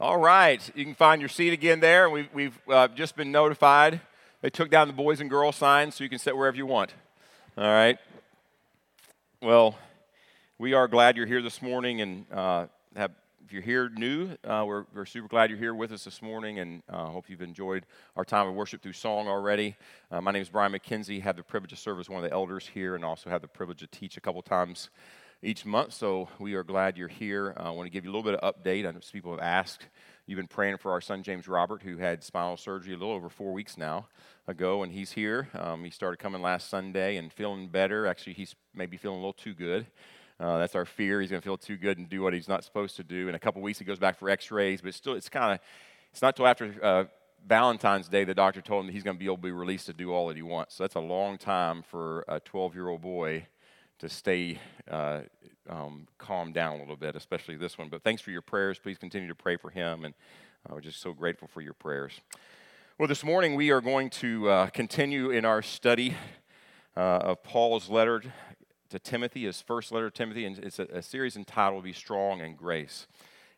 All right, you can find your seat again there. We've, we've uh, just been notified. They took down the boys and girls signs so you can sit wherever you want. All right. Well, we are glad you're here this morning, and uh, have, if you're here new, uh, we're, we're, super glad you're here with us this morning, and uh, hope you've enjoyed our time of worship through song already. Uh, my name is Brian McKenzie. Have the privilege to serve as one of the elders here, and also have the privilege to teach a couple times each month. So we are glad you're here. Uh, I want to give you a little bit of update. I know people have asked. You've been praying for our son James Robert, who had spinal surgery a little over four weeks now ago, and he's here. Um, he started coming last Sunday and feeling better. Actually, he's maybe feeling a little too good. Uh, that's our fear. He's going to feel too good and do what he's not supposed to do. In a couple weeks, he goes back for X-rays, but still, it's kind of it's not till after uh, Valentine's Day the doctor told him he's going to be able to be released to do all that he wants. So that's a long time for a 12-year-old boy to stay uh, um, calm down a little bit, especially this one. But thanks for your prayers. Please continue to pray for him, and we're just so grateful for your prayers. Well, this morning we are going to uh, continue in our study uh, of Paul's letter to Timothy, his first letter to Timothy, and it's a, a series entitled "Be Strong in Grace."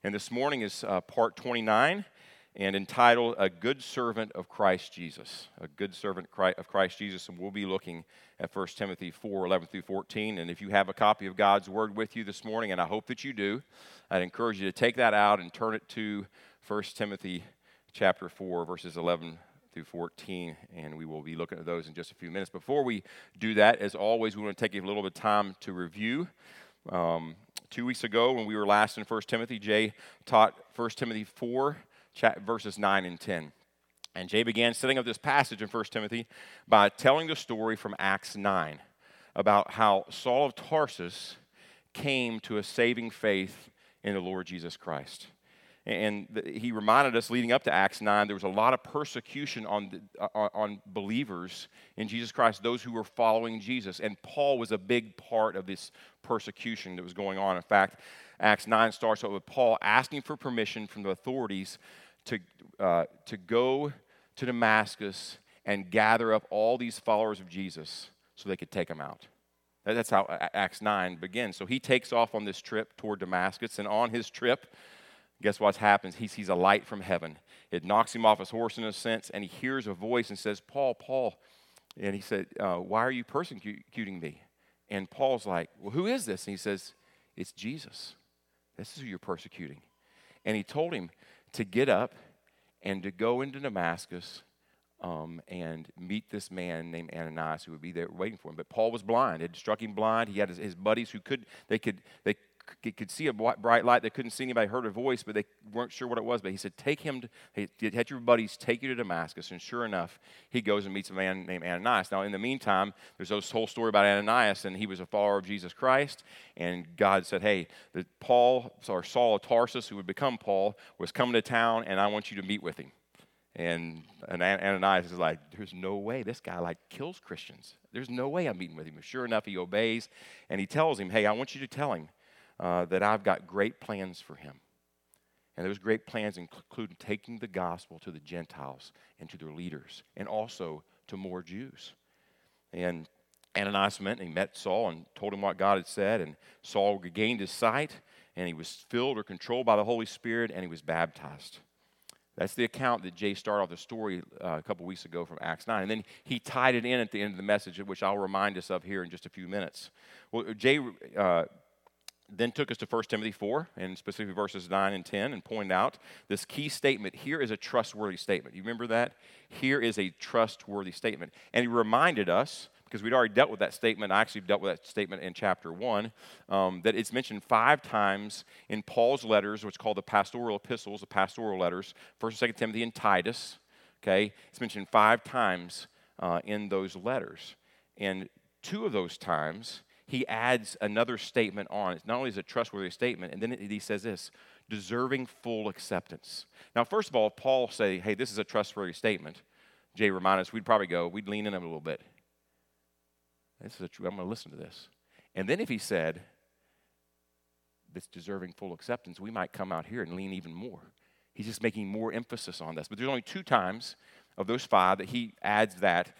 And this morning is uh, part 29 and entitled A Good Servant of Christ Jesus. A Good Servant of Christ Jesus. And we'll be looking at 1 Timothy 4 11 through 14. And if you have a copy of God's Word with you this morning, and I hope that you do, I'd encourage you to take that out and turn it to 1 Timothy chapter 4, verses 11 through 14, and we will be looking at those in just a few minutes. Before we do that, as always, we want to take a little bit of time to review. Um, two weeks ago, when we were last in 1 Timothy, Jay taught 1 Timothy 4 verses 9 and 10. And Jay began setting up this passage in 1 Timothy by telling the story from Acts 9 about how Saul of Tarsus came to a saving faith in the Lord Jesus Christ. And he reminded us leading up to Acts 9, there was a lot of persecution on, the, uh, on believers in Jesus Christ, those who were following Jesus. And Paul was a big part of this persecution that was going on. In fact, Acts 9 starts out with Paul asking for permission from the authorities to, uh, to go to Damascus and gather up all these followers of Jesus so they could take them out. That's how Acts 9 begins. So he takes off on this trip toward Damascus, and on his trip, guess what happens? He sees a light from heaven. It knocks him off his horse in a sense, and he hears a voice and says, Paul, Paul. And he said, uh, Why are you persecuting me? And Paul's like, Well, who is this? And he says, It's Jesus. This is who you're persecuting. And he told him, to get up and to go into Damascus um, and meet this man named Ananias who would be there waiting for him. But Paul was blind. It struck him blind. He had his, his buddies who could they could they could see a bright light. They couldn't see anybody, heard a voice, but they weren't sure what it was. But he said, Take him, to, he had your buddies take you to Damascus. And sure enough, he goes and meets a man named Ananias. Now, in the meantime, there's this whole story about Ananias, and he was a follower of Jesus Christ. And God said, Hey, Paul, or Saul of Tarsus, who would become Paul, was coming to town, and I want you to meet with him. And, and Ananias is like, There's no way. This guy like kills Christians. There's no way I'm meeting with him. Sure enough, he obeys, and he tells him, Hey, I want you to tell him uh, that I've got great plans for him. And those great plans include taking the gospel to the Gentiles and to their leaders, and also to more Jews. And Ananias went and he met Saul and told him what God had said, and Saul regained his sight, and he was filled or controlled by the Holy Spirit, and he was baptized. That's the account that Jay started off the story uh, a couple weeks ago from Acts 9. And then he tied it in at the end of the message, which I'll remind us of here in just a few minutes. Well, Jay uh, then took us to 1 Timothy 4, and specifically verses 9 and 10, and pointed out this key statement. Here is a trustworthy statement. You remember that? Here is a trustworthy statement. And he reminded us, because we'd already dealt with that statement, I actually dealt with that statement in chapter 1, um, that it's mentioned five times in Paul's letters, which called the pastoral epistles, the pastoral letters, 1st and 2nd Timothy and Titus. Okay? It's mentioned five times uh, in those letters. And two of those times, he adds another statement on. It's not only is it a trustworthy statement, and then he says this deserving full acceptance. Now, first of all, Paul say, hey, this is a trustworthy statement. Jay remind us, we'd probably go, we'd lean in a little bit. This is a true, I'm going to listen to this. And then if he said, this deserving full acceptance, we might come out here and lean even more. He's just making more emphasis on this. But there's only two times of those five that he adds that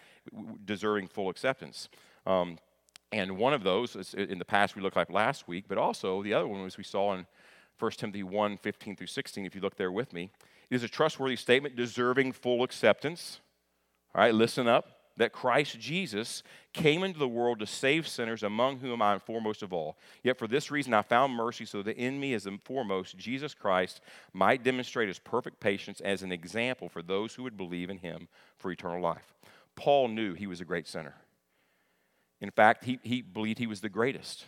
deserving full acceptance. Um, and one of those, in the past, we looked like last week, but also the other one was we saw in 1 Timothy 1 15 through 16, if you look there with me. It is a trustworthy statement deserving full acceptance. All right, listen up. That Christ Jesus came into the world to save sinners, among whom I am foremost of all. Yet for this reason I found mercy, so that in me as the foremost, Jesus Christ might demonstrate his perfect patience as an example for those who would believe in him for eternal life. Paul knew he was a great sinner. In fact, he, he believed he was the greatest.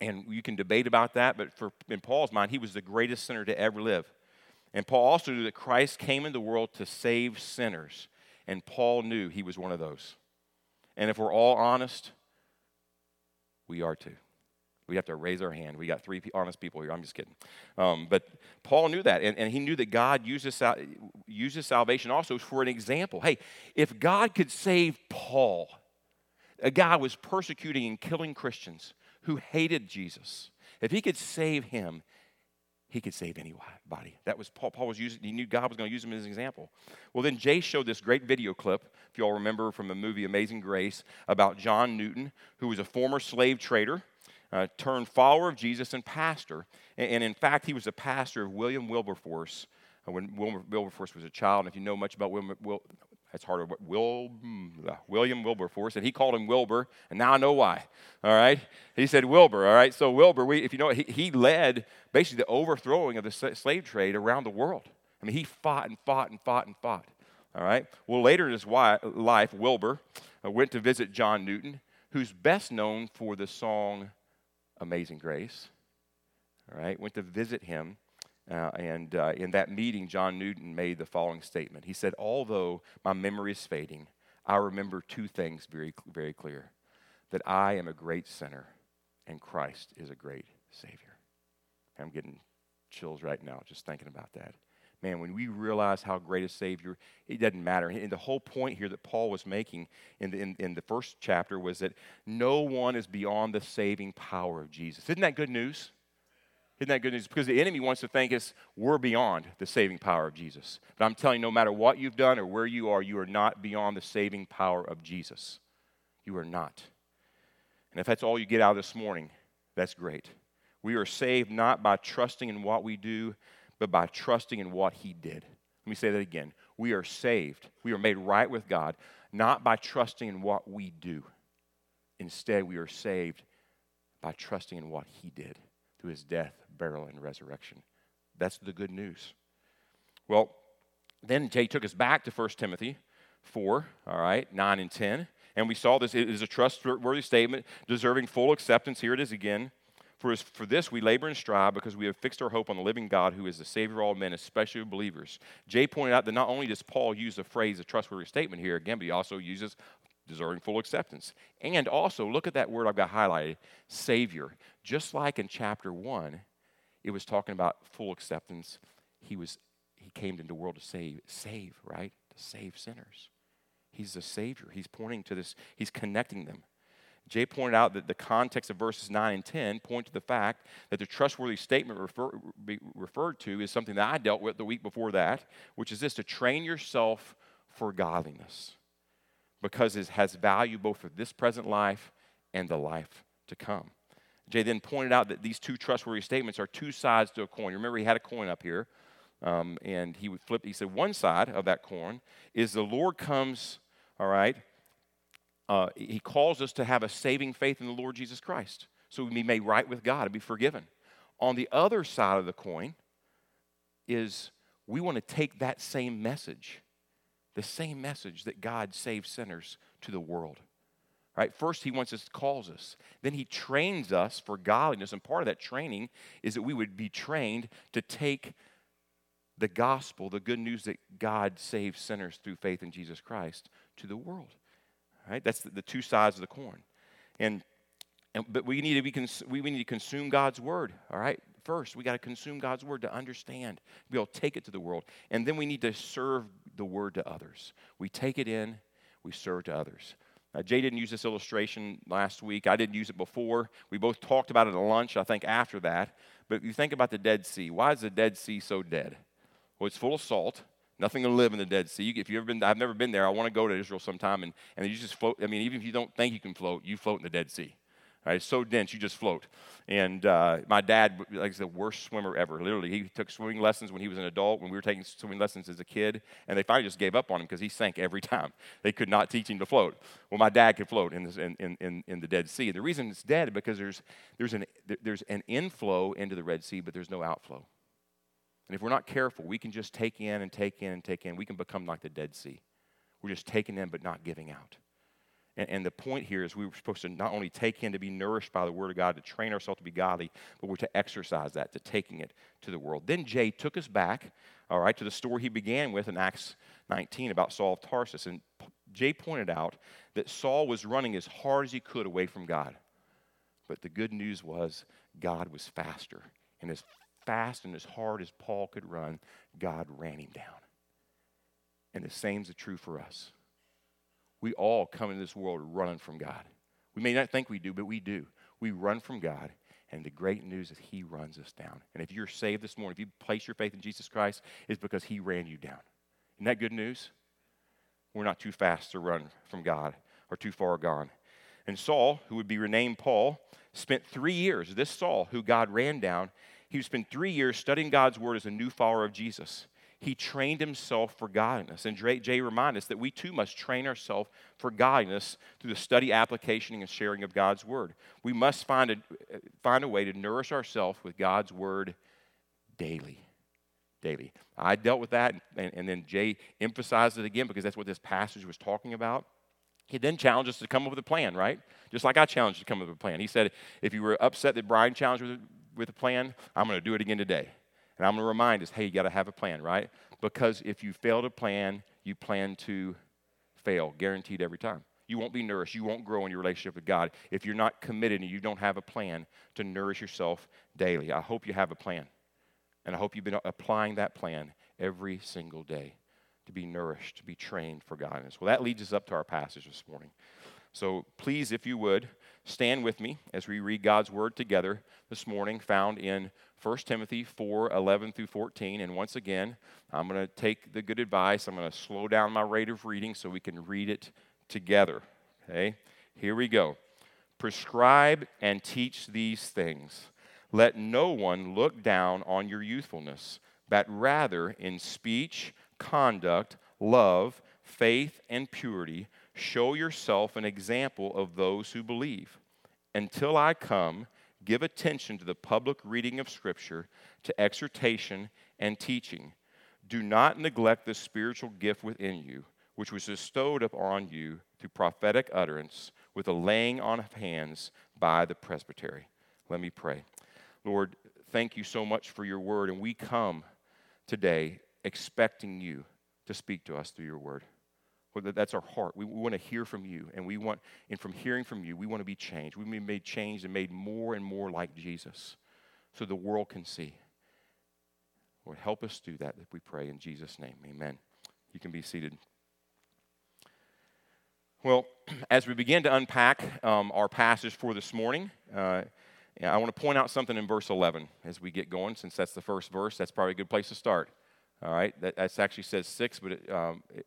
And you can debate about that, but for, in Paul's mind, he was the greatest sinner to ever live. And Paul also knew that Christ came in the world to save sinners. And Paul knew he was one of those. And if we're all honest, we are too. We have to raise our hand. We got three honest people here. I'm just kidding. Um, but Paul knew that, and, and he knew that God uses, uses salvation also for an example. Hey, if God could save Paul, a guy was persecuting and killing Christians, who hated Jesus, if he could save him, he could save anybody. That was Paul. Paul was using, he knew God was going to use him as an example. Well, then Jay showed this great video clip, if you all remember from the movie Amazing Grace, about John Newton, who was a former slave trader. Uh, turned follower of Jesus and pastor. And, and, in fact, he was a pastor of William Wilberforce uh, when Wilberforce was a child. And if you know much about William, Wil, that's harder. Will, uh, William Wilberforce, and he called him Wilbur, and now I know why. All right, he said Wilbur. All right, so Wilbur, we, if you know, he, he led basically the overthrowing of the slave trade around the world. I mean, he fought and fought and fought and fought. All right. Well, later in his life, Wilbur uh, went to visit John Newton, who's best known for the song "Amazing Grace." All right, went to visit him uh, and uh, in that meeting, John Newton made the following statement. He said, Although my memory is fading, I remember two things very, very clear that I am a great sinner and Christ is a great Savior. I'm getting chills right now just thinking about that. Man, when we realize how great a Savior, it doesn't matter. And the whole point here that Paul was making in the, in, in the first chapter was that no one is beyond the saving power of Jesus. Isn't that good news? Isn't that good news? Because the enemy wants to think us we're beyond the saving power of Jesus. But I'm telling you, no matter what you've done or where you are, you are not beyond the saving power of Jesus. You are not. And if that's all you get out of this morning, that's great. We are saved not by trusting in what we do, but by trusting in what He did. Let me say that again. We are saved. We are made right with God, not by trusting in what we do. Instead, we are saved by trusting in what He did through His death, burial, and resurrection. That's the good news. Well, then Jay took us back to 1 Timothy 4, all right, 9 and 10. And we saw this, it is a trustworthy statement, deserving full acceptance. Here it is again. For, for this we labor and strive because we have fixed our hope on the living God who is the Savior of all men, especially believers. Jay pointed out that not only does Paul use the phrase a trustworthy statement here again, but he also uses deserving full acceptance. And also, look at that word I've got highlighted Savior. Just like in chapter 1, it was talking about full acceptance. He was he came into the world to save, save, right? To save sinners. He's the Savior. He's pointing to this, he's connecting them. Jay pointed out that the context of verses 9 and 10 point to the fact that the trustworthy statement refer, referred to is something that I dealt with the week before that, which is this to train yourself for godliness because it has value both for this present life and the life to come. Jay then pointed out that these two trustworthy statements are two sides to a coin. Remember, he had a coin up here, um, and he would flip. He said, one side of that coin is the Lord comes, all right, uh, he calls us to have a saving faith in the Lord Jesus Christ so we be made right with God and be forgiven. On the other side of the coin is we want to take that same message, the same message that God saves sinners to the world. Right? First, he wants us, calls us. Then he trains us for godliness. And part of that training is that we would be trained to take the gospel, the good news that God saves sinners through faith in Jesus Christ, to the world. Right? That's the, the two sides of the coin. And, and but we need to be cons- we, we need to consume God's word. All right. First, we got to consume God's word to understand, be able to take it to the world, and then we need to serve the word to others. We take it in, we serve to others. Uh, Jay didn't use this illustration last week. I didn't use it before. We both talked about it at lunch, I think, after that. But you think about the Dead Sea. Why is the Dead Sea so dead? Well, it's full of salt. Nothing to live in the Dead Sea. If you've ever been, I've never been there. I want to go to Israel sometime, and, and you just float. I mean, even if you don't think you can float, you float in the Dead Sea. Right? It's so dense, you just float. And uh, my dad, like the worst swimmer ever. Literally, he took swimming lessons when he was an adult, when we were taking swimming lessons as a kid, and they finally just gave up on him because he sank every time. They could not teach him to float. Well, my dad could float in, this, in, in, in the Dead Sea. The reason it's dead is because there's, there's, an, there's an inflow into the Red Sea, but there's no outflow. And if we're not careful, we can just take in and take in and take in. We can become like the Dead Sea. We're just taking in but not giving out. And, and, the point here is we were supposed to not only take in to be nourished by the Word of God, to train ourselves to be godly, but we're to exercise that, to taking it to the world. Then Jay took us back, all right, to the story he began with in Acts 19 about Saul of Tarsus. And Jay pointed out that Saul was running as hard as he could away from God. But the good news was God was faster. And as fast and as hard as Paul could run, God ran him down. And the same is true for us. We all come into this world running from God. We may not think we do, but we do. We run from God, and the great news is He runs us down. And if you're saved this morning, if you place your faith in Jesus Christ, it's because He ran you down. Isn't that good news? We're not too fast to run from God or too far gone. And Saul, who would be renamed Paul, spent three years. This Saul, who God ran down, he would spend three years studying God's word as a new follower of Jesus he trained himself for godliness. And Jay reminded us that we too must train ourselves for godliness through the study, application, and sharing of God's word. We must find a, find a way to nourish ourselves with God's word daily. Daily. I dealt with that, and, and then Jay emphasized it again because that's what this passage was talking about. He then challenged us to come up with a plan, right? Just like I challenged to come up with a plan. He said, if you were upset that Brian challenged with, with a plan, I'm going to do it again today. And I'm going to remind us hey, you got to have a plan, right? Because if you fail to plan, you plan to fail, guaranteed every time. You won't be nourished. You won't grow in your relationship with God if you're not committed and you don't have a plan to nourish yourself daily. I hope you have a plan. And I hope you've been applying that plan every single day to be nourished, to be trained for godliness. Well, that leads us up to our passage this morning. So please, if you would, stand with me as we read God's word together this morning, found in 1 Timothy 4 11 through 14. And once again, I'm going to take the good advice. I'm going to slow down my rate of reading so we can read it together. Okay? Here we go. Prescribe and teach these things. Let no one look down on your youthfulness, but rather in speech, conduct, love, faith, and purity show yourself an example of those who believe. Until I come, give attention to the public reading of Scripture, to exhortation and teaching. Do not neglect the spiritual gift within you, which was bestowed upon you through prophetic utterance with a laying on of hands by the presbytery. Let me pray. Lord, thank you so much for your word, and we come today expecting you to speak to us through your word. That's our heart. We, want to hear from you, and we want, and from hearing from you, we want to be changed. We be made changed and made more and more like Jesus, so the world can see. Lord, help us do that. We pray in Jesus' name, Amen. You can be seated. Well, as we begin to unpack um, our passage for this morning, uh, I want to point out something in verse 11 as we get going, since that's the first verse. That's probably a good place to start. All right, that actually says six, but it, um, it,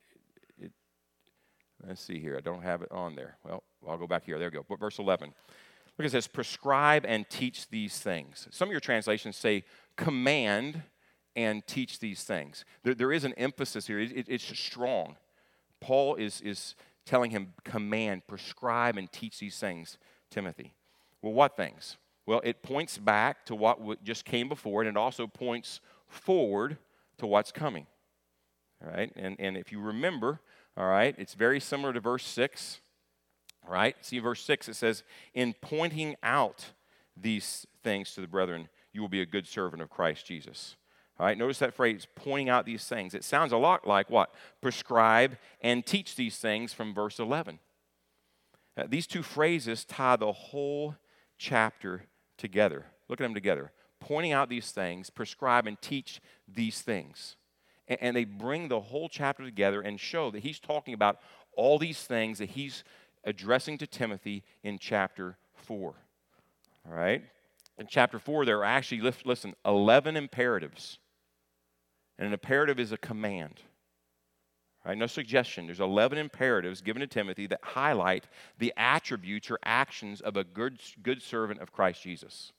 Let's see here. I don't have it on there. Well, I'll go back here. There we go. But Verse 11. Look, it says, prescribe and teach these things. Some of your translations say, command and teach these things. There, there is an emphasis here, it, it, it's strong. Paul is, is telling him, command, prescribe, and teach these things, Timothy. Well, what things? Well, it points back to what just came before, and it also points forward to what's coming. All right? And, and if you remember, all right, it's very similar to verse 6. All right, see verse 6, it says, In pointing out these things to the brethren, you will be a good servant of Christ Jesus. All right, notice that phrase, pointing out these things. It sounds a lot like what? Prescribe and teach these things from verse 11. Uh, these two phrases tie the whole chapter together. Look at them together. Pointing out these things, prescribe and teach these things and they bring the whole chapter together and show that he's talking about all these things that he's addressing to Timothy in chapter 4. All right? In chapter 4, there are actually, listen, 11 imperatives. And an imperative is a command. Right? No suggestion. There's 11 imperatives given to Timothy that highlight the attributes or actions of a good, good servant of Christ Jesus.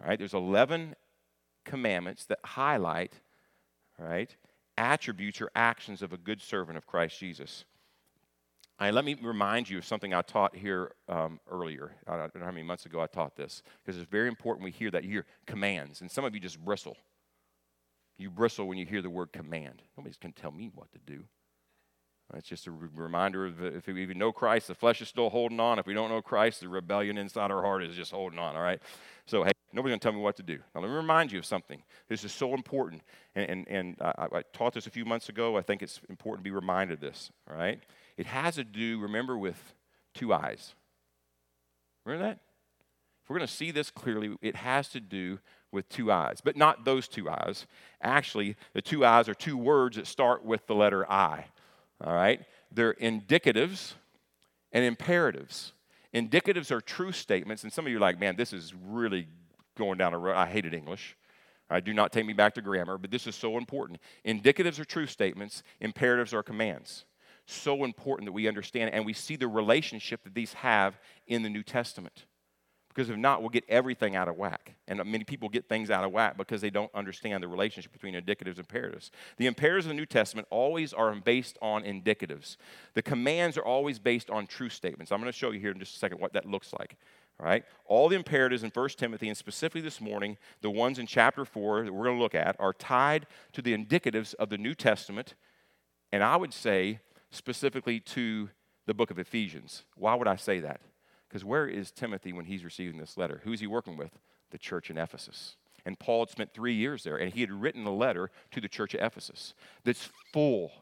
All right? There's 11 commandments that highlight, right, attributes or actions of a good servant of Christ Jesus. Right, let me remind you of something I taught here um, earlier. I don't know how many months ago I taught this, because it's very important we hear that. You hear commands, and some of you just bristle. You bristle when you hear the word command. Nobody's going to tell me what to do. It's just a reminder of if we even know Christ, the flesh is still holding on. If we don't know Christ, the rebellion inside our heart is just holding on, all right? So, hey, nobody's going to tell me what to do. Now, let me remind you of something. This is so important. And, and, and I, I taught this a few months ago. I think it's important to be reminded of this, all right? It has to do, remember, with two eyes. Remember that? If we're going to see this clearly, it has to do with two eyes, but not those two eyes. Actually, the two eyes are two words that start with the letter I. All right? They're indicatives and imperatives. Indicatives are true statements, and some of you are like, man, this is really going down a road. I hated English. I do not take me back to grammar, but this is so important. Indicatives are true statements, imperatives are commands. So important that we understand and we see the relationship that these have in the New Testament. Because if not, we'll get everything out of whack. And many people get things out of whack because they don't understand the relationship between indicatives and imperatives. The imperatives of the New Testament always are based on indicatives. The commands are always based on true statements. I'm going to show you here in just a second what that looks like. All right? All the imperatives in 1 Timothy, and specifically this morning, the ones in chapter 4 that we're going to look at, are tied to the indicatives of the New Testament, and I would say specifically to the book of Ephesians. Why would I say that? Because where is Timothy when he's receiving this letter? Who is he working with? The church in Ephesus. And Paul had spent three years there, and he had written a letter to the church of Ephesus that's full,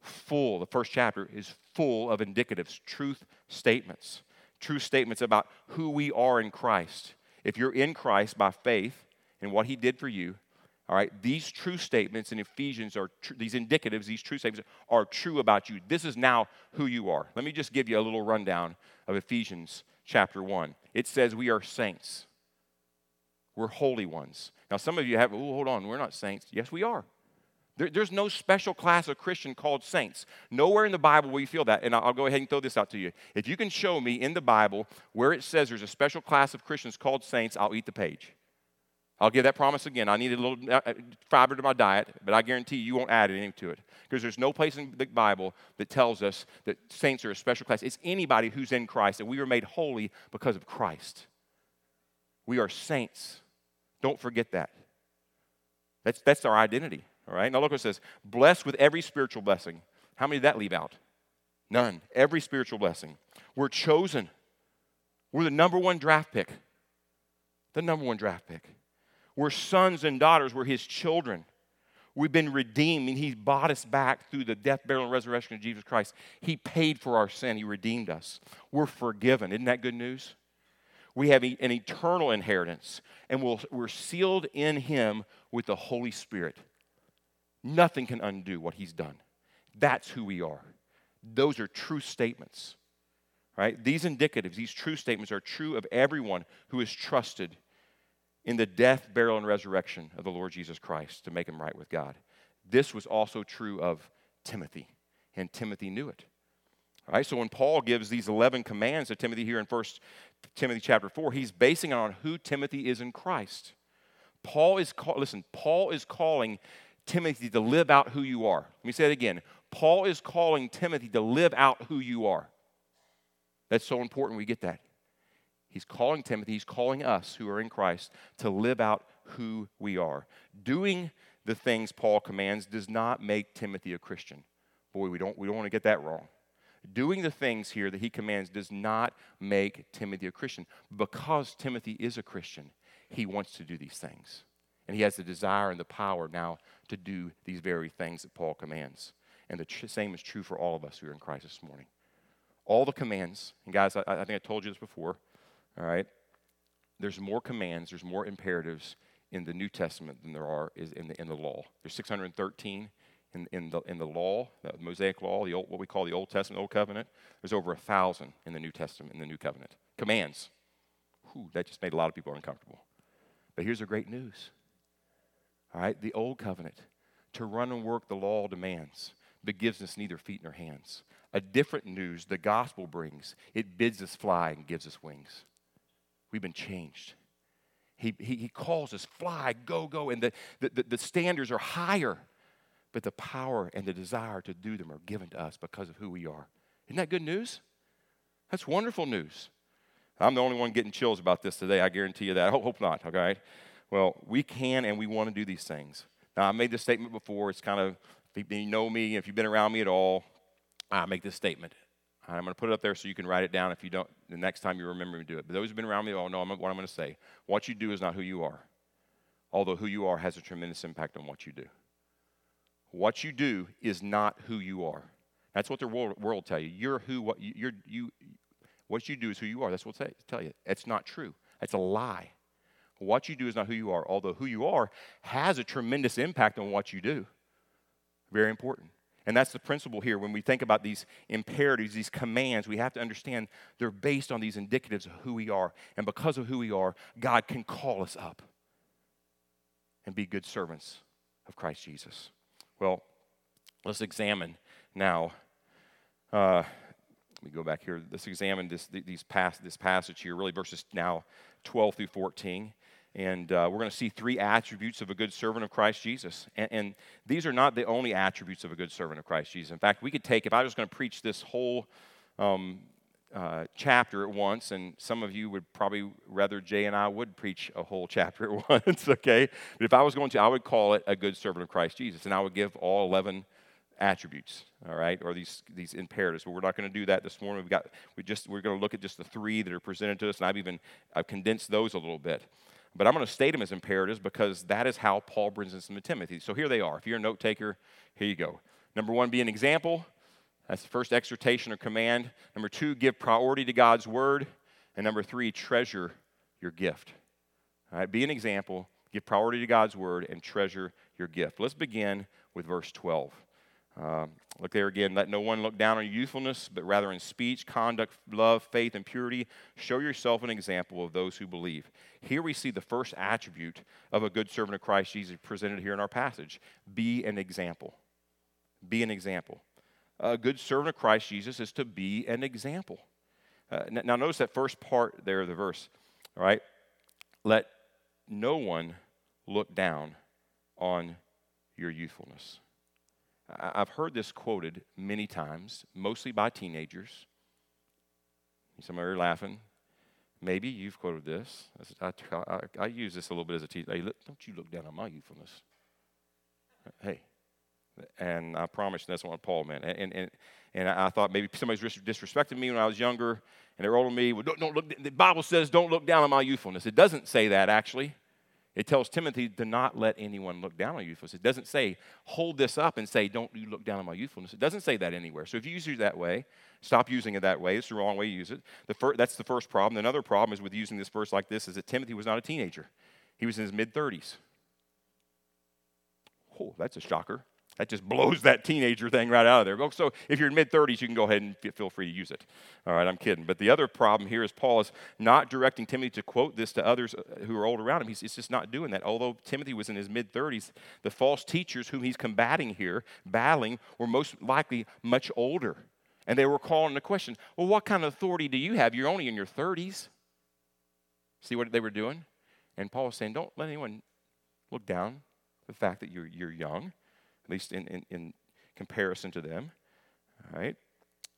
full. The first chapter is full of indicatives, truth statements, true statements about who we are in Christ. If you're in Christ by faith in what he did for you, all right, these true statements in Ephesians are tr- these indicatives, these true statements are true about you. This is now who you are. Let me just give you a little rundown of Ephesians chapter 1. It says we are saints. We're holy ones. Now, some of you have, oh, hold on, we're not saints. Yes, we are. There, there's no special class of Christian called saints. Nowhere in the Bible will you feel that. And I'll, I'll go ahead and throw this out to you. If you can show me in the Bible where it says there's a special class of Christians called saints, I'll eat the page. I'll give that promise again. I need a little uh, uh, fiber to my diet, but I guarantee you, you won't add anything to it. Because there's no place in the Bible that tells us that saints are a special class. It's anybody who's in Christ, and we were made holy because of Christ. We are saints. Don't forget that. That's, that's our identity. All right? Now look what it says blessed with every spiritual blessing. How many did that leave out? None. Every spiritual blessing. We're chosen. We're the number one draft pick. The number one draft pick. We're sons and daughters, we're his children. We've been redeemed, and He bought us back through the death, burial, and resurrection of Jesus Christ. He paid for our sin, He redeemed us. We're forgiven. Isn't that good news? We have an eternal inheritance, and we we are sealed in Him with the Holy Spirit. Nothing can undo what He's done. That's who we are. Those are true statements. Right? These indicatives, these true statements are true of everyone who is trusted in the death, burial, and resurrection of the Lord Jesus Christ to make him right with God. This was also true of Timothy, and Timothy knew it. All right, so when Paul gives these 11 commands to Timothy here in 1 Timothy chapter 4, he's basing it on who Timothy is in Christ. Paul is, call, listen, Paul is calling Timothy to live out who you are. Let me say it again. Paul is calling Timothy to live out who you are. That's so important we get that. He's calling Timothy, he's calling us who are in Christ to live out who we are. Doing the things Paul commands does not make Timothy a Christian. Boy, we don't, we don't want to get that wrong. Doing the things here that he commands does not make Timothy a Christian. Because Timothy is a Christian, he wants to do these things. And he has the desire and the power now to do these very things that Paul commands. And the tr- same is true for all of us who are in Christ this morning. All the commands, and guys, I, I think I told you this before all right? There's more commands, there's more imperatives in the New Testament than there are is in the, in the law. There's 613 in, in, the, in the law, the Mosaic law, the old, what we call the Old Testament, Old Covenant. There's over a thousand in the New Testament, in the New Covenant. Commands. Whew, that just made a lot of people uncomfortable. But here's the great news. All right, the Old Covenant. To run and work, the law demands. but gives us neither feet nor hands. A different news the gospel brings. It bids us fly and gives us wings. We've been changed. He, he, he calls us fly, go, go, and the, the, the standards are higher, but the power and the desire to do them are given to us because of who we are. Isn't that good news? That's wonderful news. I'm the only one getting chills about this today. I guarantee you that. I hope, hope not, okay? Well, we can and we want to do these things. Now, I made this statement before. It's kind of, if you know me, if you've been around me at all, I make this statement. I'm going to put it up there so you can write it down if you don't, the next time you remember to do it. But those who've been around me all know what I'm going to say. What you do is not who you are, although who you are has a tremendous impact on what you do. What you do is not who you are. That's what the world, world tell you. You're who, what you, you're, you, what you do is who you are. That's what they tell you. It's not true. It's a lie. What you do is not who you are, although who you are has a tremendous impact on what you do. Very important. And that's the principle here. When we think about these imperatives, these commands, we have to understand they're based on these indicatives of who we are. And because of who we are, God can call us up and be good servants of Christ Jesus. Well, let's examine now. Uh, let me go back here. Let's examine this, these pass, this passage here, really verses now 12 through 14. And uh, we're going to see three attributes of a good servant of Christ Jesus. And, and, these are not the only attributes of a good servant of Christ Jesus. In fact, we could take, if I was going to preach this whole um, uh, chapter at once, and some of you would probably rather Jay and I would preach a whole chapter at once, okay? But if I was going to, I would call it a good servant of Christ Jesus, and I would give all 11 attributes, all right, or these, these imperatives. But we're not going to do that this morning. We've got, we just, we're going to look at just the three that are presented to us, and I've even I've condensed those a little bit. But I'm going to state them as imperatives because that is how Paul brings them to Timothy. So here they are. If you're a note taker, here you go. Number one, be an example. That's the first exhortation or command. Number two, give priority to God's word. And number three, treasure your gift. All right, be an example, give priority to God's word, and treasure your gift. Let's begin with verse 12. Uh, look there again. Let no one look down on your youthfulness, but rather in speech, conduct, love, faith, and purity, show yourself an example of those who believe. Here we see the first attribute of a good servant of Christ Jesus presented here in our passage be an example. Be an example. A good servant of Christ Jesus is to be an example. Uh, now, notice that first part there of the verse, all right? Let no one look down on your youthfulness. I've heard this quoted many times, mostly by teenagers. Some of you are laughing. Maybe you've quoted this. I, I, I use this a little bit as a teacher. Hey, look, don't you look down on my youthfulness. Hey. And I promise that's what Paul meant. And, and, and I thought maybe somebody's disrespecting me when I was younger and they're older than me. Well, don't, don't look, the Bible says don't look down on my youthfulness. It doesn't say that, actually. It tells Timothy to not let anyone look down on youthfulness. It doesn't say, hold this up and say, don't you look down on my youthfulness. It doesn't say that anywhere. So if you use it that way, stop using it that way. It's the wrong way to use it. The fir- that's the first problem. Another problem is with using this verse like this is that Timothy was not a teenager. He was in his mid 30s. Oh, that's a shocker. That just blows that teenager thing right out of there. So if you're in mid 30s, you can go ahead and feel free to use it. All right, I'm kidding. But the other problem here is Paul is not directing Timothy to quote this to others uh, who are old around him. He's, he's just not doing that. Although Timothy was in his mid 30s, the false teachers whom he's combating here, battling, were most likely much older. And they were calling the question, well, what kind of authority do you have? You're only in your 30s. See what they were doing? And Paul was saying, don't let anyone look down the fact that you're, you're young least in, in, in comparison to them. All right?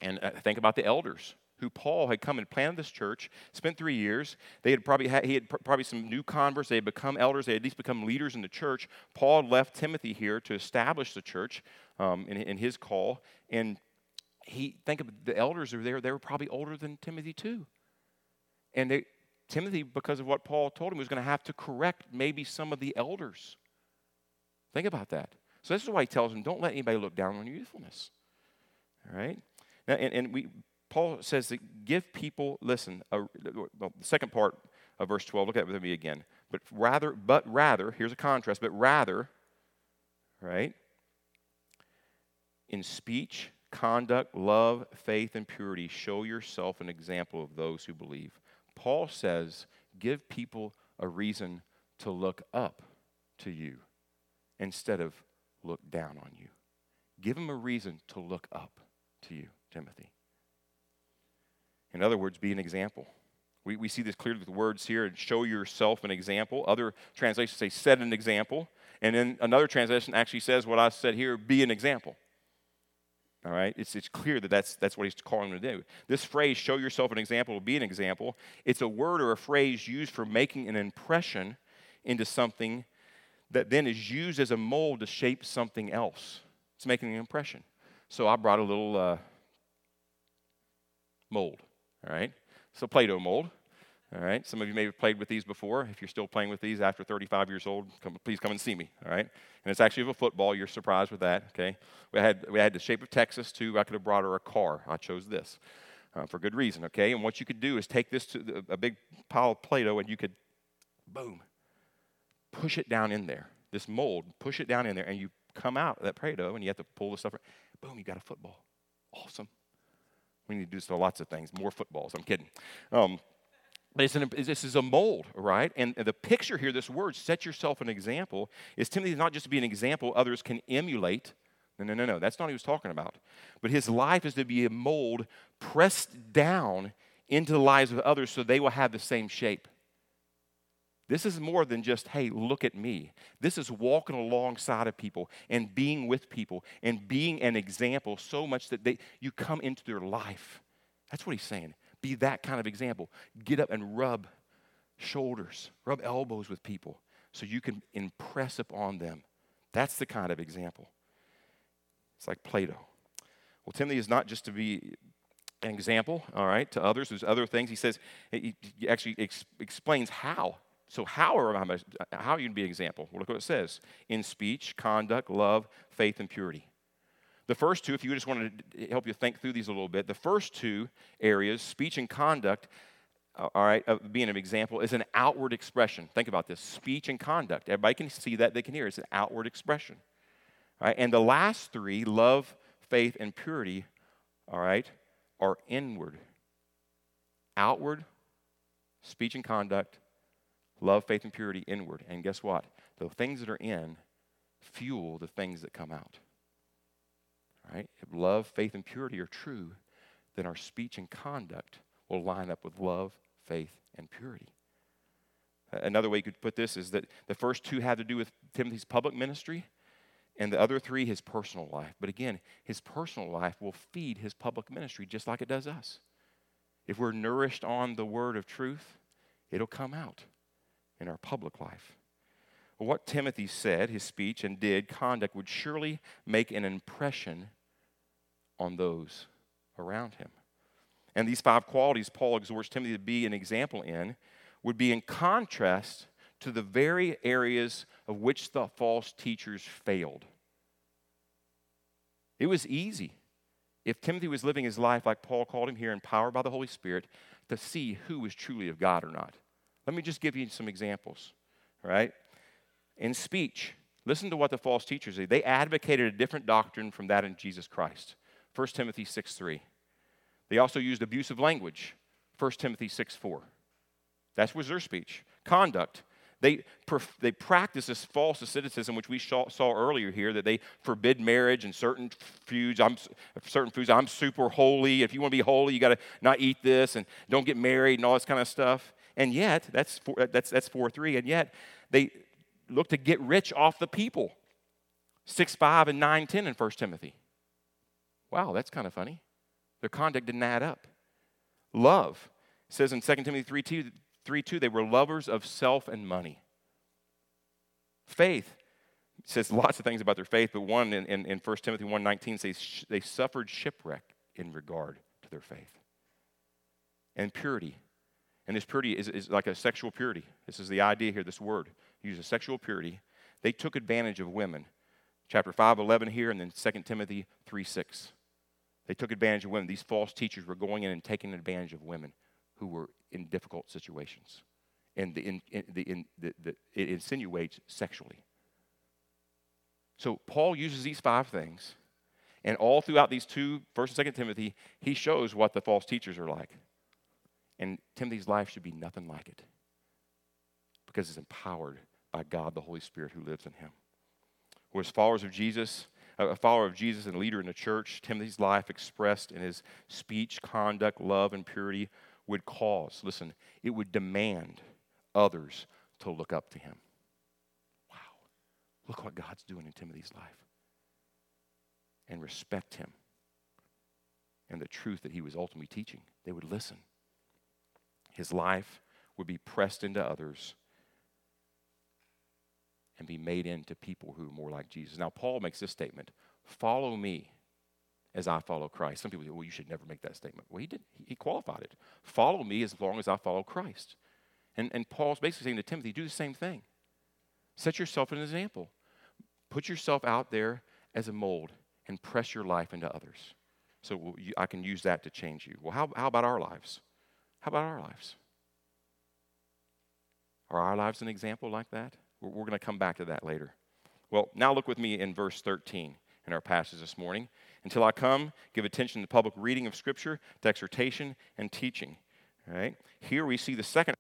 And uh, think about the elders who Paul had come and planted this church, spent three years. They had probably had, he had pr- probably some new converts. They had become elders. They had at least become leaders in the church. Paul left Timothy here to establish the church um, in, in his call. And he think of the elders who were there. They were probably older than Timothy too. And they, Timothy, because of what Paul told him, was going to have to correct maybe some of the elders. Think about that. So this is why he tells them, don't let anybody look down on your youthfulness. All right? Now, and, and we, Paul says that give people, listen, a, well, the second part of verse 12, look at it with me again. But rather, but rather, here's a contrast, but rather, right? In speech, conduct, love, faith, and purity, show yourself an example of those who believe. Paul says, give people a reason to look up to you instead of look down on you. Give them a reason to look up to you, Timothy. In other words, be an example. We, we see this clearly with words here and show yourself an example. Other translations say set an example. And then another translation actually says what I said here be an example. All right? It's, it's clear that that's, that's what he's calling them to do. This phrase, show yourself an example, be an example, it's a word or a phrase used for making an impression into something that then is used as a mold to shape something else. It's making an impression. So I brought a little uh, mold, all right? It's a Play Doh mold. All right. Some of you may have played with these before. If you're still playing with these after 35 years old, come, please come and see me. All right. And it's actually of a football. You're surprised with that. Okay. We had we had the shape of Texas too. I could have brought her a car. I chose this uh, for good reason. Okay. And what you could do is take this to the, a big pile of Play-Doh and you could, boom, push it down in there. This mold, push it down in there, and you come out that Play-Doh and you have to pull the stuff. Boom, you got a football. Awesome. We need to do to lots of things. More footballs. I'm kidding. Um, an, this is a mold, right? And the picture here, this word, set yourself an example, is Timothy not just to be an example others can emulate. No, no, no, no. That's not what he was talking about. But his life is to be a mold pressed down into the lives of others so they will have the same shape. This is more than just, hey, look at me. This is walking alongside of people and being with people and being an example so much that they, you come into their life. That's what he's saying. Be that kind of example. Get up and rub shoulders, rub elbows with people so you can impress upon them. That's the kind of example. It's like Play-Doh. Well, Timothy is not just to be an example, all right, to others. There's other things. He says, he actually ex- explains how. So, how are, how are you to be an example? Well, look what it says in speech, conduct, love, faith, and purity. The first two, if you just wanted to help you think through these a little bit, the first two areas, speech and conduct, uh, all right, being an example, is an outward expression. Think about this speech and conduct. Everybody can see that, they can hear it. It's an outward expression. All right, and the last three, love, faith, and purity, all right, are inward. Outward, speech and conduct, love, faith, and purity, inward. And guess what? The things that are in fuel the things that come out right? If love, faith, and purity are true, then our speech and conduct will line up with love, faith, and purity. Another way you could put this is that the first two had to do with Timothy's public ministry, and the other three, his personal life. But again, his personal life will feed his public ministry just like it does us. If we're nourished on the word of truth, it'll come out in our public life. What Timothy said, his speech and did, conduct, would surely make an impression on those around him. And these five qualities Paul exhorts Timothy to be an example in would be in contrast to the very areas of which the false teachers failed. It was easy if Timothy was living his life like Paul called him here, empowered by the Holy Spirit, to see who was truly of God or not. Let me just give you some examples, right? In speech, listen to what the false teachers did. They advocated a different doctrine from that in Jesus Christ. 1 Timothy 6 3. They also used abusive language. 1 Timothy 6 4. That was their speech. Conduct. They, they practice this false asceticism, which we saw, saw earlier here, that they forbid marriage and certain foods. I'm certain foods. I'm super holy. If you want to be holy, you got to not eat this and don't get married and all this kind of stuff. And yet, that's four, uh, that's that's four three. And yet, they look to get rich off the people. Six five and nine ten in 1 Timothy. Wow, that's kind of funny. Their conduct didn't add up. Love it says in 2 Timothy 3 2, 3 2, they were lovers of self and money. Faith says lots of things about their faith, but one in, in, in 1 Timothy 1 19 says they suffered shipwreck in regard to their faith. And purity. And this purity is, is like a sexual purity. This is the idea here, this word. Uses sexual purity. They took advantage of women. Chapter 5, 11 here, and then 2 Timothy 3 6. They took advantage of women. These false teachers were going in and taking advantage of women who were in difficult situations. And the, in, in, the, in, the, the, it insinuates sexually. So Paul uses these five things, and all throughout these two, two, First and Second Timothy, he shows what the false teachers are like. And Timothy's life should be nothing like it, because it's empowered by God, the Holy Spirit, who lives in him. We're as followers of Jesus, a follower of Jesus and leader in the church, Timothy's life expressed in his speech, conduct, love, and purity would cause, listen, it would demand others to look up to him. Wow. Look what God's doing in Timothy's life. And respect him and the truth that he was ultimately teaching. They would listen. His life would be pressed into others and be made into people who are more like Jesus. Now, Paul makes this statement Follow me as I follow Christ. Some people say, well, you should never make that statement. Well, he did. He qualified it. Follow me as long as I follow Christ. And, and Paul's basically saying to Timothy, do the same thing. Set yourself an example. Put yourself out there as a mold and press your life into others. So I can use that to change you. Well, how, how about our lives? How about our lives? Are our lives an example like that? We're, we're going to come back to that later. Well, now look with me in verse 13 in our passage this morning. Until I come, give attention to public reading of Scripture, to exhortation and teaching. All right? Here we see the second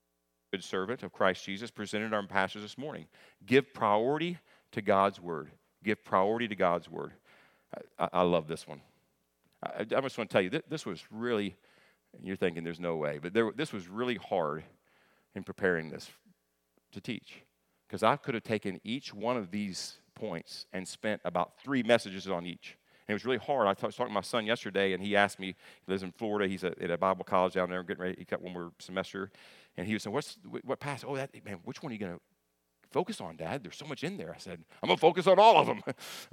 good servant of Christ Jesus presented in our passage this morning. Give priority to God's word. Give priority to God's word. I, I love this one. I, I, just want to tell you, th- this was really, you're thinking there's no way, but there, this was really hard in preparing this to teach. Because I could have taken each one of these points and spent about three messages on each. And it was really hard. I was talking to my son yesterday, and he asked me, he lives in Florida, he's at, a Bible college down there, getting ready, he got one more semester. And he was saying, What's, what passage? Oh, that, man, which one are you going to focus on, Dad? There's so much in there. I said, I'm going to focus on all of them,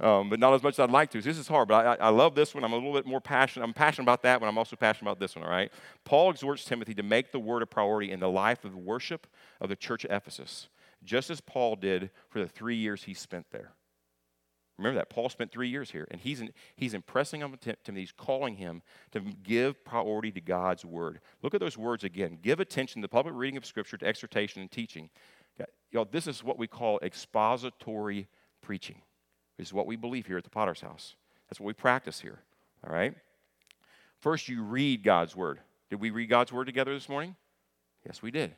um, but not as much as I'd like to. So this is hard, but I, I, love this one. I'm a little bit more passionate. I'm passionate about that one. I'm also passionate about this one, all right? Paul exhorts Timothy to make the word a priority in the life of worship of the church of Ephesus, just as Paul did for the three years he spent there. Remember that. Paul spent three years here, and he's, in, he's impressing on Timothy, he's calling him to give priority to God's word. Look at those words again. Give attention to the public reading of Scripture, to exhortation and teaching. You this is what we call expository preaching. This is what we believe here at the Potter's House. That's what we practice here. All right? First, you read God's word. Did we read God's word together this morning? Yes, we did.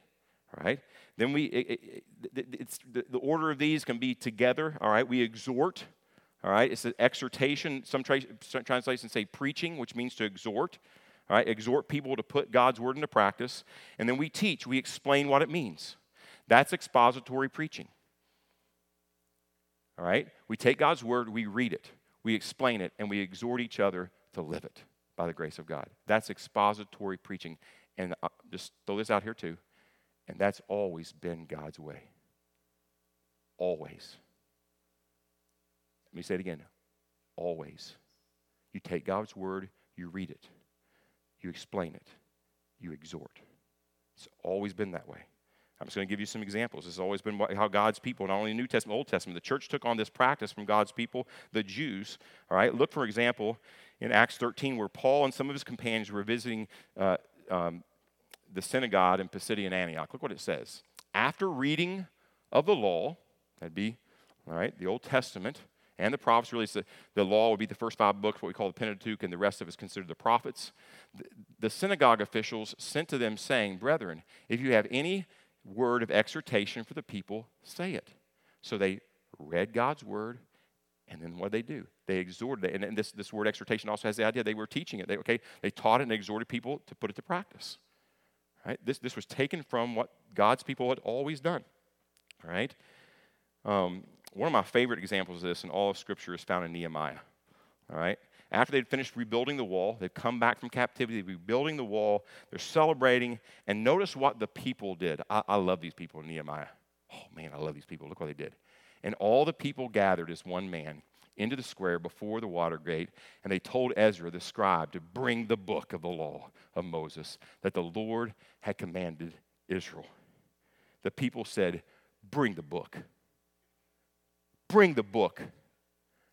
All right? Then we, it, it, it's, the, the order of these can be together. All right? We exhort. All right, it's an exhortation. Some, tra- some translations say preaching, which means to exhort. All right, exhort people to put God's word into practice. And then we teach, we explain what it means. That's expository preaching. All right, we take God's word, we read it, we explain it, and we exhort each other to live it by the grace of God. That's expository preaching. And uh, just throw this out here too. And that's always been God's way. Always. Let me say it again. Always. You take God's word, you read it, you explain it, you exhort. It's always been that way. I'm just going to give you some examples. This has always been how God's people, not only the New Testament, Old Testament, the church took on this practice from God's people, the Jews. All right, look for example in Acts 13, where Paul and some of his companions were visiting uh, um, the synagogue in Pisidian Antioch. Look what it says. After reading of the law, that'd be all right, the Old Testament, and the prophets. Really, the, the law would be the first five books, what we call the Pentateuch, and the rest of it is considered the prophets. The, the synagogue officials sent to them, saying, Brethren, if you have any word of exhortation for the people, say it. So they read God's word, and then what did they do? They exhorted it. And this, this word exhortation also has the idea they were teaching it. They, okay, they taught it and exhorted people to put it to practice. Right? This, this was taken from what God's people had always done. All right? Um, one of my favorite examples of this in all of Scripture is found in Nehemiah. All right? After they'd finished rebuilding the wall, they'd come back from captivity, They'd be rebuilding the wall, they're celebrating, and notice what the people did. I, I love these people in Nehemiah. Oh man, I love these people. Look what they did. And all the people gathered as one man into the square before the water gate, and they told Ezra the scribe to bring the book of the law of Moses that the Lord had commanded Israel. The people said, Bring the book bring the book.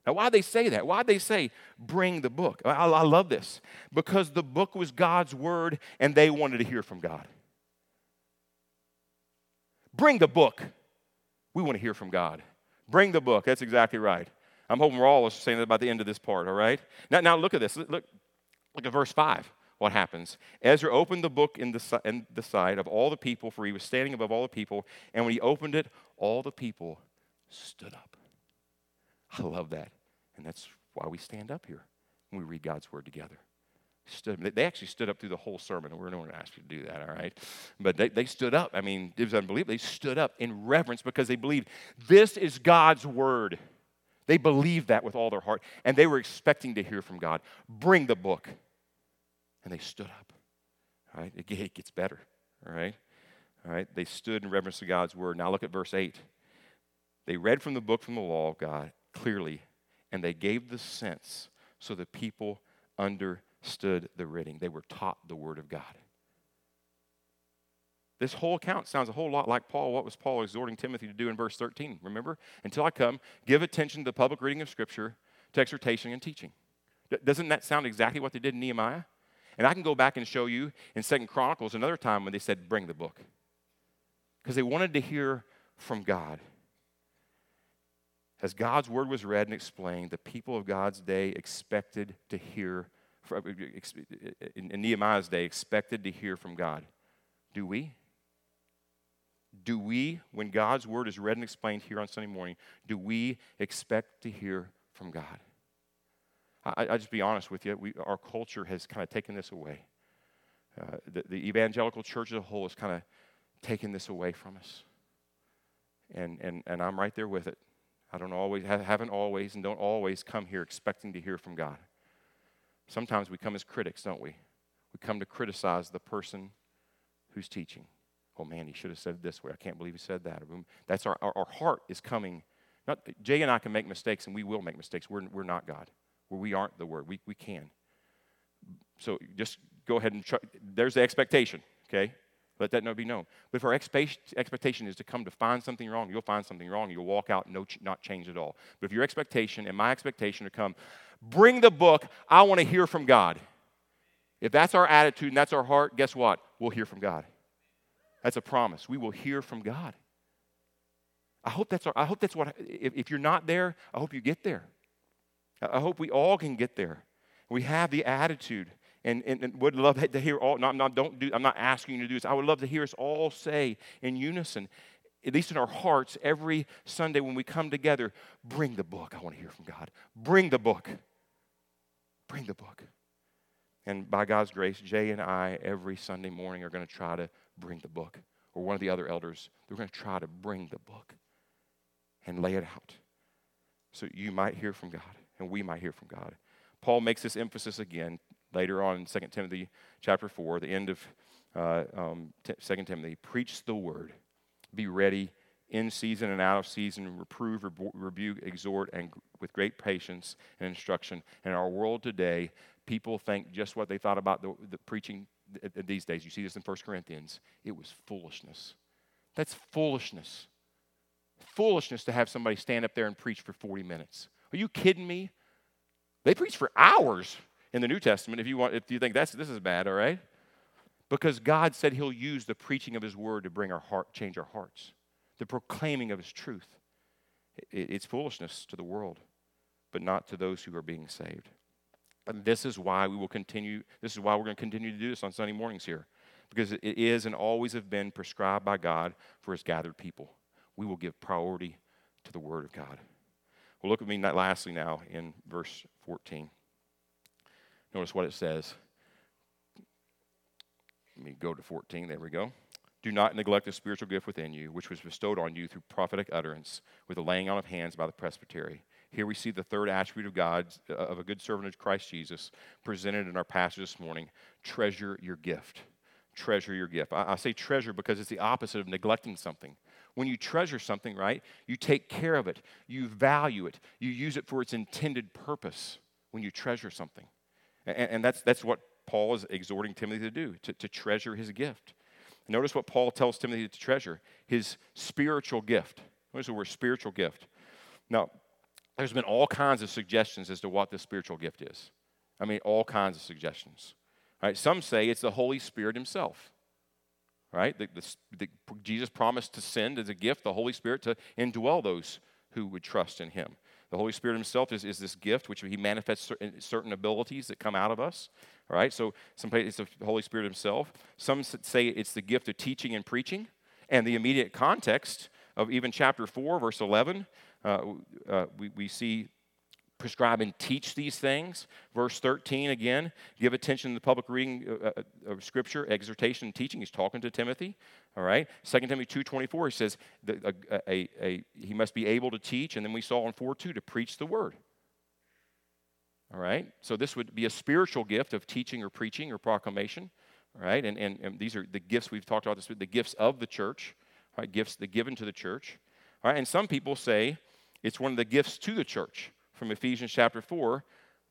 Now, why they say that? Why they say bring the book? I, I love this because the book was God's word and they wanted to hear from God. Bring the book. We want to hear from God. Bring the book. That's exactly right. I'm hoping we're all saying that by the end of this part, all right? Now, now look at this. Look, look at verse 5. What happens? Ezra opened the book in the, in the sight of all the people, for he was standing above all the people. And when he opened it, all the people stood up. I love that. And that's why we stand up here when we read God's word together. Stood, they actually stood up through the whole sermon. We're not going to ask you to do that, all right? But they, they stood up. I mean, it was unbelievable. They stood up in reverence because they believed this is God's word. They believed that with all their heart, and they were expecting to hear from God. Bring the book. And they stood up. All right? It, it gets better. All right? All right? They stood in reverence to God's word. Now look at verse 8. They read from the book from the law of God clearly, and they gave the sense so the people understood the reading. They were taught the word of God. This whole account sounds a whole lot like Paul. What was Paul exhorting Timothy to do in verse 13? Remember? Until I come, give attention to the public reading of Scripture, to exhortation and teaching. Doesn't that sound exactly what they did in Nehemiah? And I can go back and show you in Second Chronicles another time when they said, bring the book. Because they wanted to hear from God. As God's word was read and explained, the people of God's day expected to hear, in Nehemiah's day, expected to hear from God. Do we? Do we, when God's word is read and explained here on Sunday morning, do we expect to hear from God? I, I just be honest with you, we, our culture has kind of taken this away. Uh, the, the evangelical church as a whole has kind of taken this away from us. And, and, and I'm right there with it. I don't always, haven't always, and don't always come here expecting to hear from God. Sometimes we come as critics, don't we? We come to criticize the person who's teaching. Oh man, he should have said it this way. I can't believe he said that. That's our, our, our heart is coming. Not, Jay and I can make mistakes, and we will make mistakes. We're, we're not God. we aren't the Word. We, we can. So just go ahead and try. There's the expectation, okay? Let that not be known. But if our expectation is to come to find something wrong, you'll find something wrong. You'll walk out no, not change at all. But if your expectation and my expectation to come, bring the book, I want to hear from God. If that's our attitude and that's our heart, guess what? We'll hear from God. That's a promise. We will hear from God. I hope that's, our, I hope that's what, if, if you're not there, I hope you get there. I hope we all can get there. We have the attitude and, and, and, would love to hear all, not, not, don't do, I'm not asking you to do this. I would love to hear us all say in unison, at least in our hearts, every Sunday when we come together, bring the book. I want to hear from God. Bring the book. Bring the book. And by God's grace, Jay and I, every Sunday morning, are going to try to bring the book. Or one of the other elders, they're going to try to bring the book and lay it out so you might hear from God and we might hear from God. Paul makes this emphasis again later on in 2 Timothy chapter 4, the end of uh, um, 2 Timothy. Preach the word. Be ready in season and out of season, reprove, rebuke, exhort, and with great patience and instruction. In our world today, people think just what they thought about the, the preaching these days. You see this in 1 Corinthians. It was foolishness. That's foolishness. Foolishness to have somebody stand up there and preach for 40 minutes. Are you kidding me? They preach for hours in the New Testament if you want if you think that's this is bad, all right? Because God said he'll use the preaching of his word to bring our heart change our hearts. The proclaiming of his truth. It, it's foolishness to the world, but not to those who are being saved. And this is why we will continue, this is why we're going to continue to do this on Sunday mornings here. Because it is and always have been prescribed by God for his gathered people. We will give priority to the Word of God. Well, look at me lastly now in verse 14. Notice what it says. Let me go to 14. There we go. Do not neglect the spiritual gift within you, which was bestowed on you through prophetic utterance with the laying on of hands by the presbytery. Here we see the third attribute of God, uh, of a good servant of Christ Jesus, presented in our passage this morning. Treasure your gift. Treasure your gift. I, I say treasure because it's the opposite of neglecting something. When you treasure something, right, you take care of it, you value it, you use it for its intended purpose when you treasure something. And, and that's, that's what Paul is exhorting Timothy to do, to, to treasure his gift. Notice what Paul tells Timothy to treasure his spiritual gift. Notice the word spiritual gift. Now, there's been all kinds of suggestions as to what this spiritual gift is. I mean, all kinds of suggestions. Right? Some say it's the Holy Spirit Himself. Right? The, the, the, Jesus promised to send as a gift the Holy Spirit to indwell those who would trust in Him. The Holy Spirit Himself is, is this gift which He manifests certain, abilities that come out of us. All right, so some it's the Holy Spirit Himself. Some say it's the gift of teaching and preaching. And the immediate context of even chapter 4, verse 11, uh, uh, we, we see prescribe and teach these things. Verse 13 again, give attention to the public reading uh, uh, of Scripture, exhortation, and teaching. He's talking to Timothy. All right. 2 Timothy 2.24, he says that a, a, a, he must be able to teach. And then we saw in 4.2 to preach the word. All right. So this would be a spiritual gift of teaching or preaching or proclamation. All right. And, and, and these are the gifts we've talked about this, the gifts of the church. All right. Gifts that given to the church. All right. And some people say it's one of the gifts to the church from Ephesians chapter 4,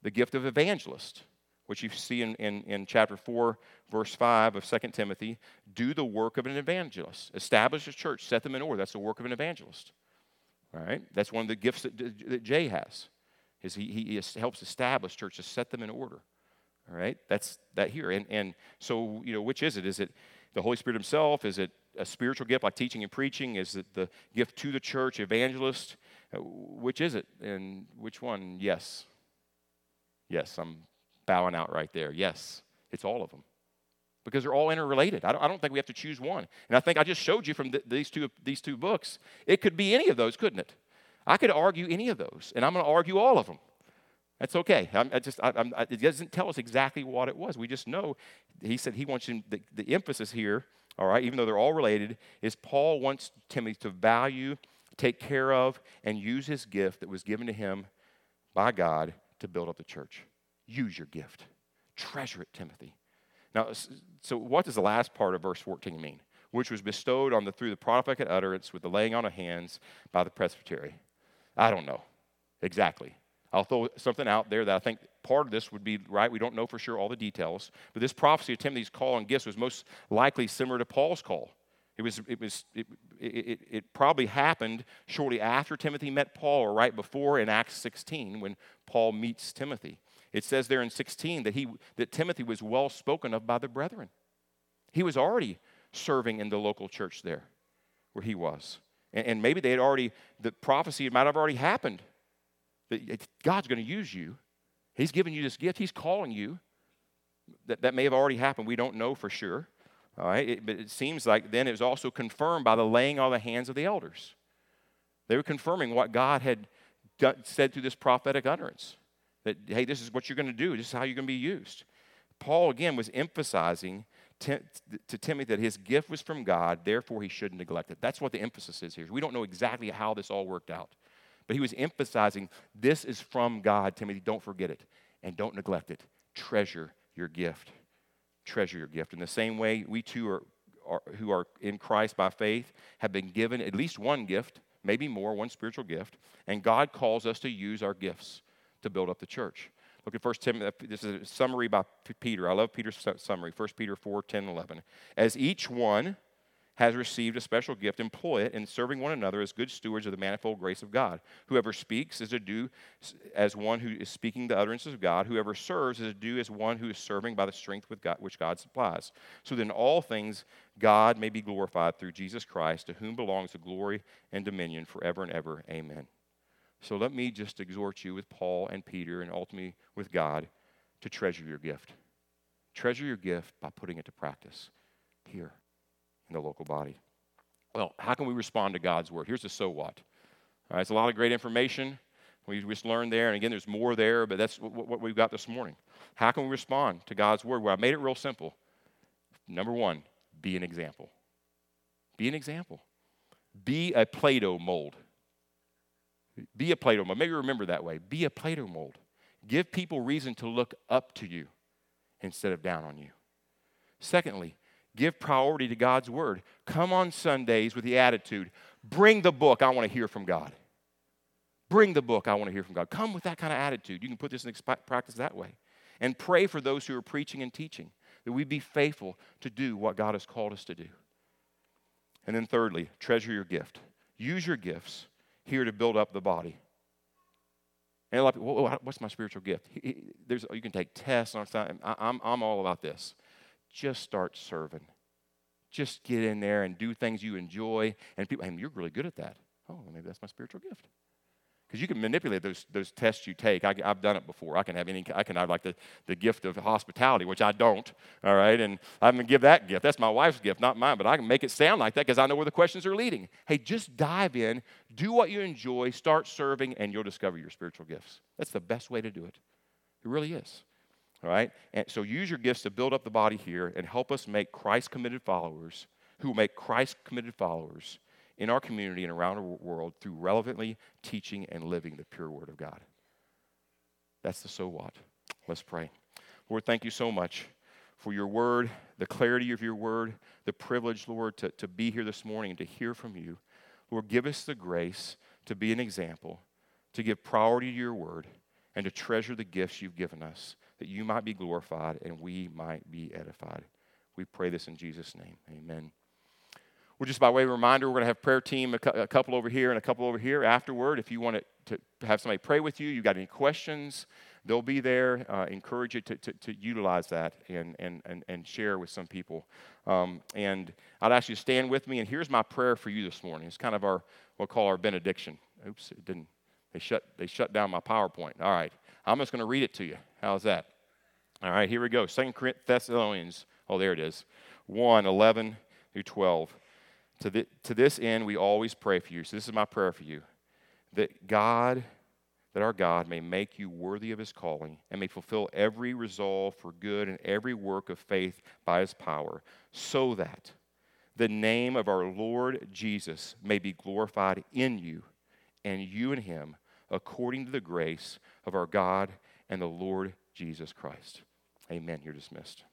the gift of evangelist, which you see in, in, in chapter 4, verse 5 of 2 Timothy. Do the work of an evangelist. Establish a church, set them in order. That's the work of an evangelist. All right? That's one of the gifts that, that Jay has. Is he, he helps establish churches, set them in order. All right? That's that here. And, and so, you know, which is it? Is it the Holy Spirit Himself? Is it a spiritual gift like teaching and preaching? Is it the gift to the church, evangelist? Uh, which is it? And which one? Yes. Yes, I'm bowing out right there. Yes, it's all of them. Because they're all interrelated. I don't, I don't think we have to choose one. And I think I just showed you from th- these, two, these two books, it could be any of those, couldn't it? I could argue any of those, and I'm going to argue all of them. That's okay. I'm, I just, I, I'm, it doesn't tell us exactly what it was. We just know he said he wants you, the, the emphasis here, all right, even though they're all related, is Paul wants Timothy to value take care of, and use his gift that was given to him by God to build up the church. Use your gift. Treasure it, Timothy. Now, so what does the last part of verse 14 mean? Which was bestowed on the through the prophetic utterance with the laying on of hands by the presbytery. I don't know exactly. I'll throw something out there that I think part of this would be right. We don't know for sure all the details, but this prophecy of Timothy's call and gifts was most likely similar to Paul's call. It, was, it, was, it, it, it, probably happened shortly after Timothy met Paul or right before in Acts 16 when Paul meets Timothy. It says there in 16 that, he, that Timothy was well spoken of by the brethren. He was already serving in the local church there where he was. And, and maybe they had already, the prophecy might have already happened that God's going to use you. He's giving you this gift, He's calling you. That, that may have already happened. We don't know for sure. All right, it, but it seems like then it was also confirmed by the laying on the hands of the elders. They were confirming what God had said through this prophetic utterance that, hey, this is what you're going to do, this is how you're going to be used. Paul, again, was emphasizing to, to Timothy that his gift was from God, therefore he shouldn't neglect it. That's what the emphasis is here. We don't know exactly how this all worked out, but he was emphasizing this is from God, Timothy. Don't forget it and don't neglect it. Treasure your gift treasure your gift. In the same way, we too are, are, who are in Christ by faith have been given at least one gift, maybe more, one spiritual gift, and God calls us to use our gifts to build up the church. Look at 1 Timothy. This is a summary by Peter. I love Peter's summary. 1 Peter 4 10 11. As each one has received a special gift, employ it in serving one another as good stewards of the manifold grace of God. Whoever speaks is to do as one who is speaking the utterances of God. Whoever serves is to do as one who is serving by the strength with God, which God supplies. So then all things God may be glorified through Jesus Christ, to whom belongs the glory and dominion forever and ever. Amen. So let me just exhort you with Paul and Peter and ultimately with God to treasure your gift. Treasure your gift by putting it to practice here in the local body. Well, how can we respond to God's word? Here's the so what. All right, it's a lot of great information we just learned there, and again, there's more there, but that's what we've got this morning. How can we respond to God's word? Well, I made it real simple. Number one, be an example. Be an example. Be a Play-Doh mold. Be a Play-Doh mold. Maybe remember that way. Be a Play-Doh mold. Give people reason to look up to you instead of down on you. Secondly, Give priority to God's word. Come on Sundays with the attitude bring the book, I want to hear from God. Bring the book, I want to hear from God. Come with that kind of attitude. You can put this in practice that way. And pray for those who are preaching and teaching that we be faithful to do what God has called us to do. And then, thirdly, treasure your gift. Use your gifts here to build up the body. And a lot of people, what's my spiritual gift? There's, you can take tests. I'm, I'm all about this just start serving. Just get in there and do things you enjoy. And people, hey, you're really good at that. Oh, maybe that's my spiritual gift. because you can manipulate those, those tests you take. I, have done it before. I can have any, I can have like the, the gift of hospitality, which I don't, all right? And I'm going to give that gift. That's my wife's gift, not mine, but I can make it sound like that because I know where the questions are leading. Hey, just dive in, do what you enjoy, start serving, and you'll discover your spiritual gifts. That's the best way to do it. It really is. All right? And so use your gifts to build up the body here and help us make Christ committed followers who make Christ committed followers in our community and around the world through relevantly teaching and living the pure Word of God. That's the so what. Let's pray. Lord, thank you so much for your word, the clarity of your word, the privilege, Lord, to, to be here this morning and to hear from you. Lord, give us the grace to be an example, to give priority to your word, and to treasure the gifts you've given us, that you might be glorified and we might be edified. We pray this in Jesus' name. Amen. We're just by way of reminder, we're going to have prayer team, a, couple over here and a couple over here afterward. If you want to, have somebody pray with you, you've got any questions, they'll be there. Uh, encourage you to, to, to, utilize that and, and, and, and share with some people. Um, and I'd ask you to stand with me. And here's my prayer for you this morning. It's kind of our, what we'll call our benediction. Oops, it didn't. They shut, they shut down my PowerPoint. All right. I'm just going to read it to you. How's that? All right, here we go. Second Thessalonians. Oh, there it is. 1 11 through 12. To, the, to this end, we always pray for you. So, this is my prayer for you that God, that our God may make you worthy of his calling and may fulfill every resolve for good and every work of faith by his power, so that the name of our Lord Jesus may be glorified in you and you in him, according to the grace of our God and the Lord Jesus Christ. Amen. You're dismissed.